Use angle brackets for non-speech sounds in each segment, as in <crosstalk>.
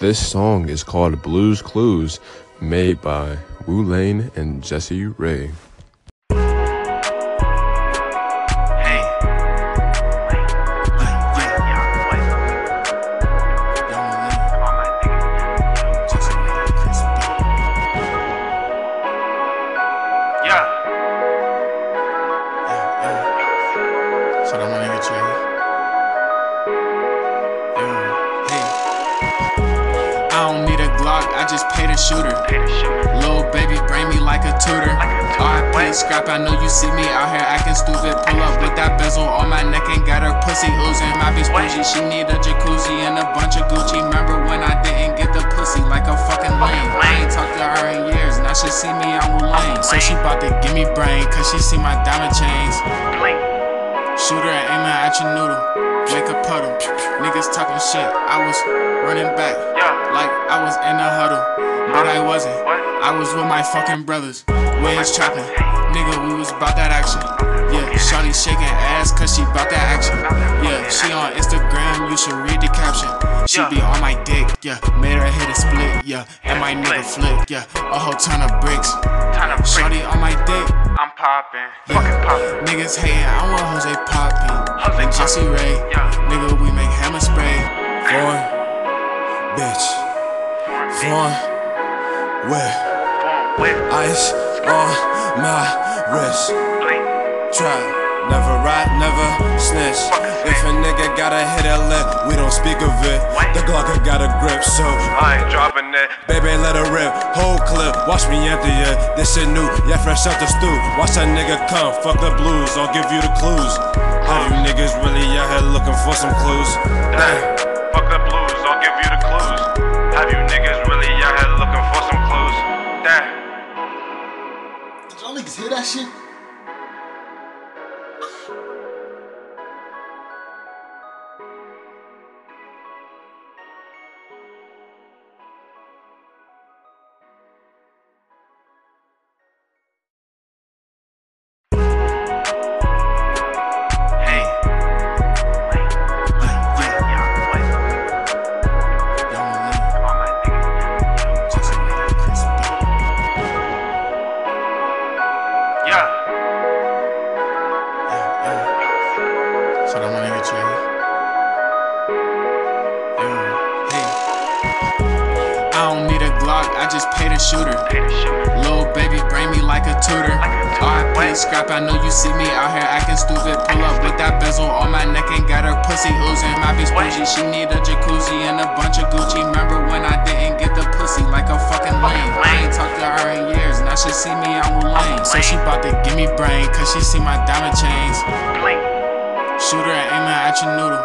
This song is called Blues Clues, made by Wu Lane and Jesse Ray. Shooter. Little baby, bring me like a tutor. RIP scrap, I know you see me out here acting stupid. Pull up with that bezel on my neck and got her pussy oozing. My bitch bougie, she need a jacuzzi and a bunch of Gucci. Remember when I didn't get the pussy like a fucking lame? I ain't talked to her in years, now she see me, I'm lame. So she bout to give me brain, cause she see my diamond chains. Shooter aiming at your noodle, make a puddle. Niggas talking shit, I was running back, like I was in a huddle but I wasn't. I was with my fucking brothers. Wiz chopping. Nigga, we was about that action. Yeah, Shawty shaking ass cause she bout that action. Yeah, she on Instagram, you should read the caption. She be on my yeah. Made her hit a split, yeah. And my nigga flip, yeah. A whole ton of bricks. Shawty on my dick. I'm poppin', fucking poppin'. Niggas hating, I want Jose poppin'. Like Jesse Ray, yeah. nigga, we make hammer spray. Foreign, bitch. Foreign with ice on my wrist. Try, never ride, never snitch. If a gotta hit a lip, we don't speak of it. The Glock got a grip, so I ain't dropping it. Baby, let her rip, whole clip. Watch me empty it. This shit new, yeah, fresh out the stew. Watch that nigga come, fuck the blues. I'll give you the clues. How you niggas really out here looking for some clues? Damn. Fuck the blues, I'll give you the clues. Have you niggas really out here looking for some clues? Damn. Did y'all niggas hear that shit? Shooter. Little baby, bring me like a tutor. RIP scrap, I know you see me out here acting stupid. Pull up with that bezel on my neck and got her pussy oozing. My bitch bougie, she need a jacuzzi and a bunch of Gucci. Remember when I didn't get the pussy like a fucking lame? I ain't talked to her in years, now she see me, I'm lame. So she bout to give me brain, cause she see my diamond chains. Shooter aiming at your noodle,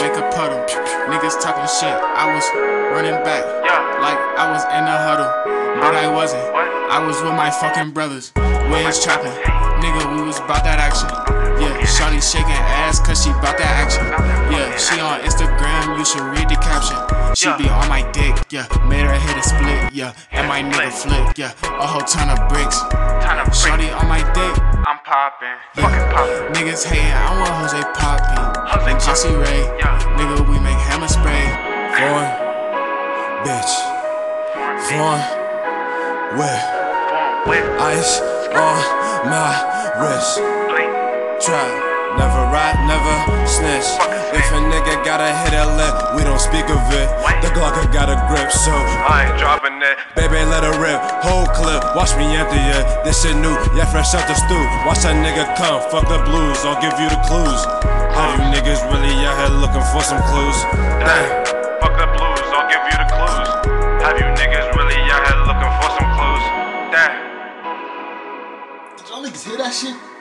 make a puddle. Niggas talking shit, I was running back, like I was in a huddle but I wasn't. I was with my fucking brothers. Wiz trapping. Nigga, we was about that action. Yeah, Shawty shaking ass cause she bout that action. Yeah, she on Instagram, you should read the caption. She be on my dick, yeah. Made her hit a split, yeah. And my nigga flip, yeah. A whole ton of bricks. Shawty on my dick. I'm poppin', fucking poppin'. Niggas hating, I want Jose poppin'. Like Jesse Ray, nigga, we make hammer spray. Foreign, bitch. Foreign with ice on my wrist. Try, never ride, never snitch. If a nigga gotta hit a lip, we don't speak of it. The Glock got a grip, so I ain't dropping it. Baby, let her rip, whole clip. Watch me empty it. This shit new, yeah, fresh out the stew. Watch that nigga come, fuck the blues. I'll give you the clues. How you niggas really out here looking for some clues? Damn. Fuck the blues, I'll give you the clues. Have you niggas really out here looking for some clues? Damn. Did y'all niggas hear that shit?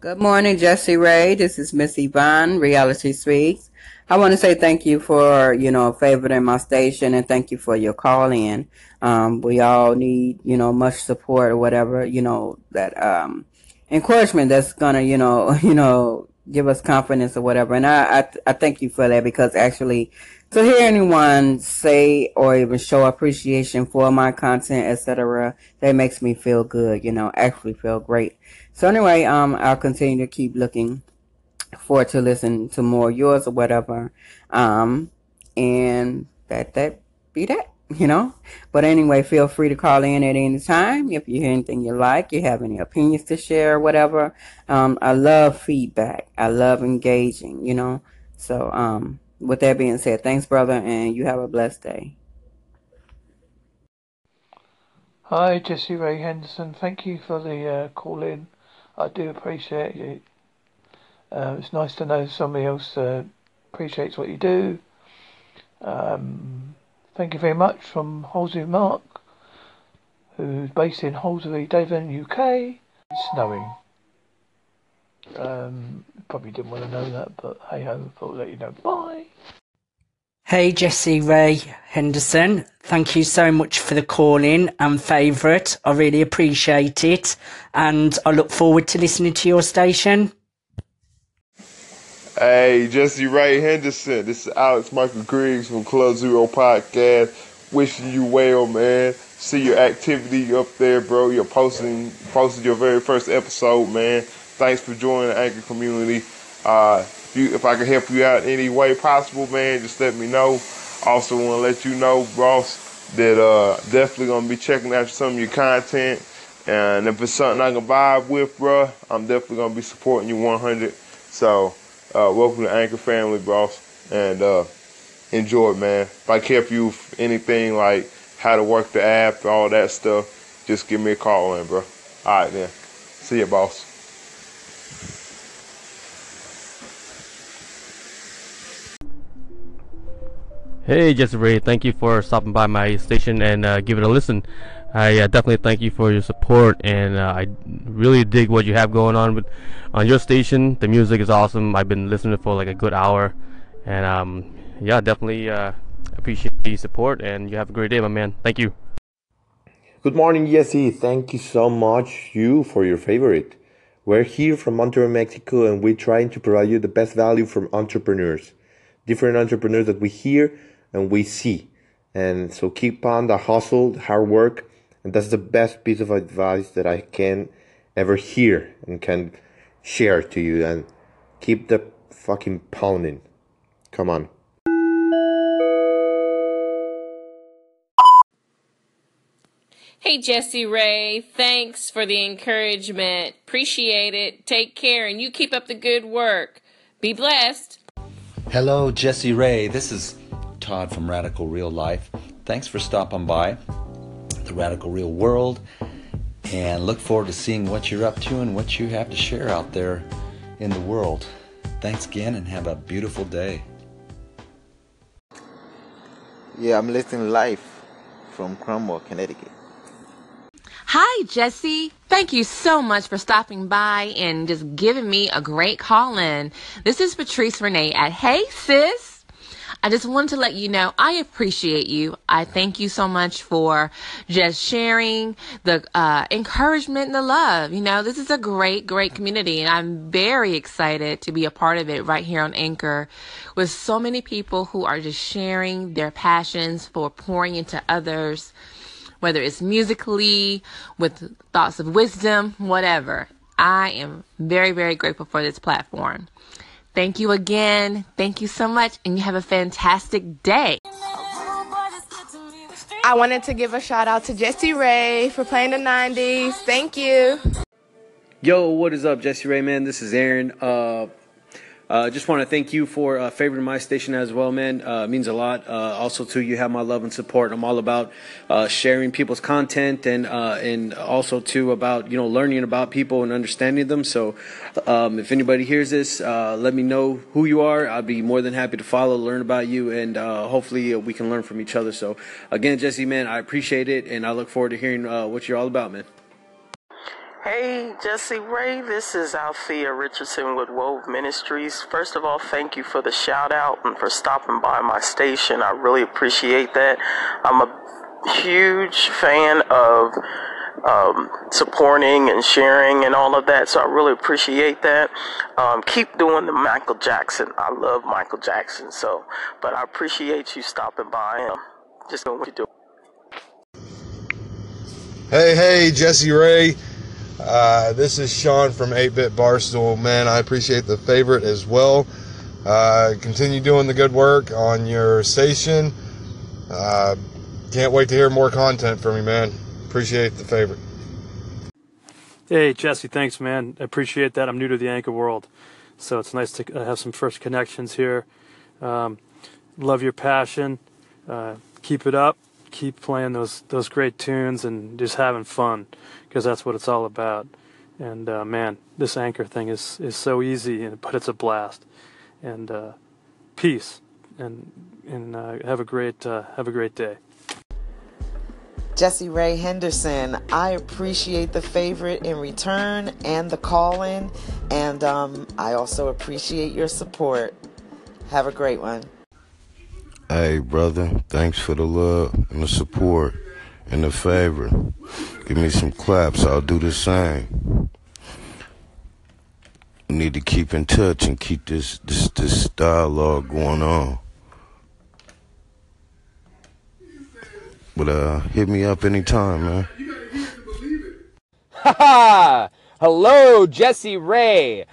Good morning, Jesse Ray. This is Miss Yvonne, Reality Speaks. I want to say thank you for, you know, favoring my station and thank you for your call in. Um, we all need, you know, much support or whatever, you know, that, um, encouragement that's gonna, you know, <laughs> you know, give us confidence or whatever. And I, I, I thank you for that because actually So hear anyone say or even show appreciation for my content, etc., that makes me feel good, you know, actually feel great. So anyway, um, I'll continue to keep looking for to listen to more yours or whatever. Um, and that that be that, you know. But anyway, feel free to call in at any time if you hear anything you like, you have any opinions to share, or whatever. Um, I love feedback. I love engaging, you know. So um, with that being said, thanks, brother, and you have a blessed day. Hi, Jesse Ray Henderson. Thank you for the uh, call in. I do appreciate it. Uh, it's nice to know somebody else uh, appreciates what you do. Um, thank you very much from Halsey Mark, who's based in Halsey, Devon, UK. It's snowing. Um, probably didn't want to know that, but hey ho, thought I'd let you know. Bye. Hey Jesse Ray Henderson, thank you so much for the call in and favourite. I really appreciate it and I look forward to listening to your station. Hey, Jesse Ray Henderson. This is Alex Michael Griggs from Club Zero Podcast. Wishing you well, man. See your activity up there, bro. You're posting posted your very first episode, man. Thanks for joining the Anchor community. Uh, if, you, if I can help you out any way possible, man, just let me know. Also, want to let you know, boss, that uh, definitely gonna be checking out some of your content. And if it's something I can vibe with, bro, I'm definitely gonna be supporting you 100. So, uh, welcome to Anchor family, boss, and uh, enjoy man. If I can help you with anything like how to work the app, all that stuff, just give me a call in, bro. All right, then. See you, boss. Hey, Jesse Ray, thank you for stopping by my station and uh, give it a listen. I uh, definitely thank you for your support, and uh, I really dig what you have going on with on your station. The music is awesome. I've been listening for like a good hour, and um, yeah, definitely uh, appreciate the support. And you have a great day, my man. Thank you. Good morning, Jesse. Thank you so much, you, for your favorite. We're here from Monterrey, Mexico, and we're trying to provide you the best value from entrepreneurs, different entrepreneurs that we hear and we see. And so keep on the hustle, the hard work, and that's the best piece of advice that I can ever hear and can share to you. And keep the fucking pounding. Come on. Hey, Jesse Ray, thanks for the encouragement. Appreciate it. Take care, and you keep up the good work. Be blessed. Hello, Jesse Ray. This is Todd from Radical Real Life. Thanks for stopping by the Radical Real World and look forward to seeing what you're up to and what you have to share out there in the world. Thanks again and have a beautiful day. Yeah, I'm listening live from Cromwell, Connecticut. Hi, Jesse. Thank you so much for stopping by and just giving me a great call in. This is Patrice Renee at Hey Sis. I just wanted to let you know I appreciate you. I thank you so much for just sharing the uh, encouragement and the love. You know, this is a great, great community, and I'm very excited to be a part of it right here on Anchor with so many people who are just sharing their passions for pouring into others whether it's musically, with thoughts of wisdom, whatever. I am very, very grateful for this platform. Thank you again. Thank you so much, and you have a fantastic day. I wanted to give a shout out to Jesse Ray for playing the 90s. Thank you. Yo, what is up, Jesse Ray, man? This is Aaron. Uh, uh, just want to thank you for uh, favoring my station as well, man. Uh, means a lot. Uh, also, too, you have my love and support. I'm all about uh, sharing people's content and uh, and also too about you know learning about people and understanding them. So, um, if anybody hears this, let me know who you are. I'd be more than happy to follow, learn about you, and hopefully we can learn from each other. So, again, Jesse, man, I appreciate it, and I look forward to hearing what you're all about, man. Hey, Jesse Ray, this is Althea Richardson with Wove Ministries. First of all, thank you for the shout out and for stopping by my station. I really appreciate that. I'm a huge fan of um, supporting and sharing and all of that. So I really appreciate that. Um, keep doing the Michael Jackson. I love Michael Jackson. So, but I appreciate you stopping by and just doing what you do. Hey, hey, Jesse Ray. Uh, this is Sean from 8-Bit Barstool. Man, I appreciate the favorite as well. Uh, continue doing the good work on your station. Uh, can't wait to hear more content from you, man. Appreciate the favorite. Hey, Jesse, thanks, man. I appreciate that. I'm new to the anchor world, so it's nice to uh, have some first connections here. Um, love your passion. Uh, keep it up. Keep playing those those great tunes and just having fun, because that's what it's all about. And uh, man, this anchor thing is is so easy, but it's a blast. And uh, peace, and and uh, have a great uh, have a great day. Jesse Ray Henderson, I appreciate the favorite in return and the call in, and um, I also appreciate your support. Have a great one. Hey, brother, thanks for the love and the support and the favor. Give me some claps, I'll do the same. We need to keep in touch and keep this this this dialogue going on. But uh, hit me up anytime, man. Ha <laughs> ha! Hello, Jesse Ray.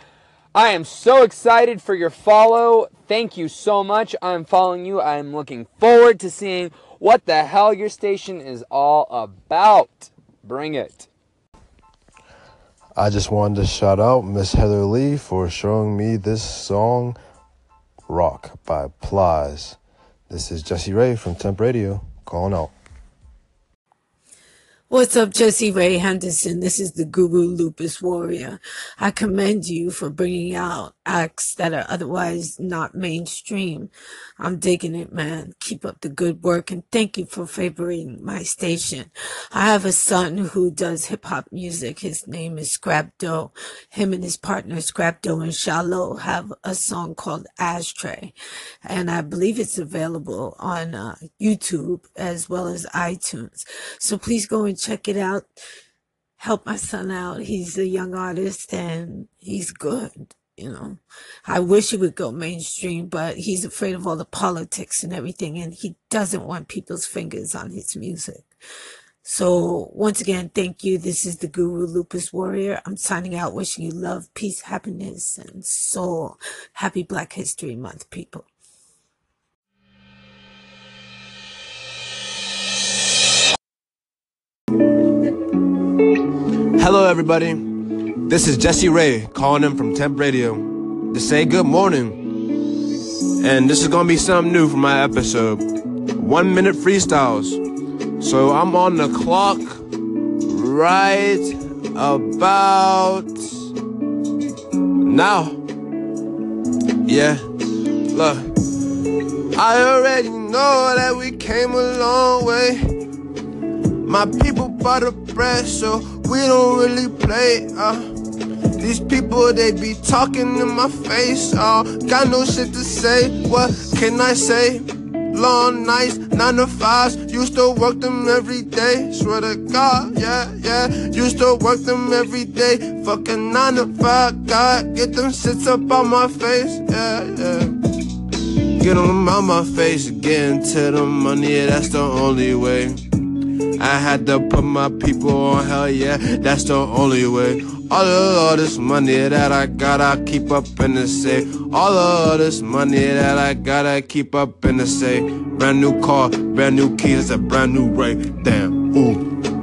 I am so excited for your follow. Thank you so much. I'm following you. I'm looking forward to seeing what the hell your station is all about. Bring it. I just wanted to shout out Miss Heather Lee for showing me this song, Rock by Plies. This is Jesse Ray from Temp Radio calling out. What's up, Jesse Ray Henderson? This is the Guru Lupus Warrior. I commend you for bringing out acts that are otherwise not mainstream. I'm digging it, man. Keep up the good work and thank you for favoring my station. I have a son who does hip hop music. His name is Scrap Doe. Him and his partner Scrap Doe and Shallow have a song called Ashtray. And I believe it's available on uh, YouTube as well as iTunes. So please go and check it out. Help my son out. He's a young artist and he's good. You know, I wish he would go mainstream, but he's afraid of all the politics and everything, and he doesn't want people's fingers on his music. So, once again, thank you. This is the Guru Lupus Warrior. I'm signing out, wishing you love, peace, happiness, and soul. Happy Black History Month, people. Hello, everybody. This is Jesse Ray calling in from Temp Radio to say good morning. And this is to be something new for my episode one minute freestyles. So I'm on the clock right about now. Yeah, look. I already know that we came a long way. My people bought the bread, so we don't really play. Uh. These people, they be talking in my face. Uh. Got no shit to say. What can I say? Long nights, nine to fives. Used to work them every day. Swear to God, yeah, yeah. Used to work them every day. Fucking nine to five. God, get them shits up on my face. Yeah, yeah. Get them out my face, getting to the money, that's the only way. I had to put my people on hell, yeah, that's the only way. All of all this money that I got, I keep up in the safe. All of all this money that I got, I keep up in the safe. Brand new car, brand new keys, a brand new Ray. Damn, ooh.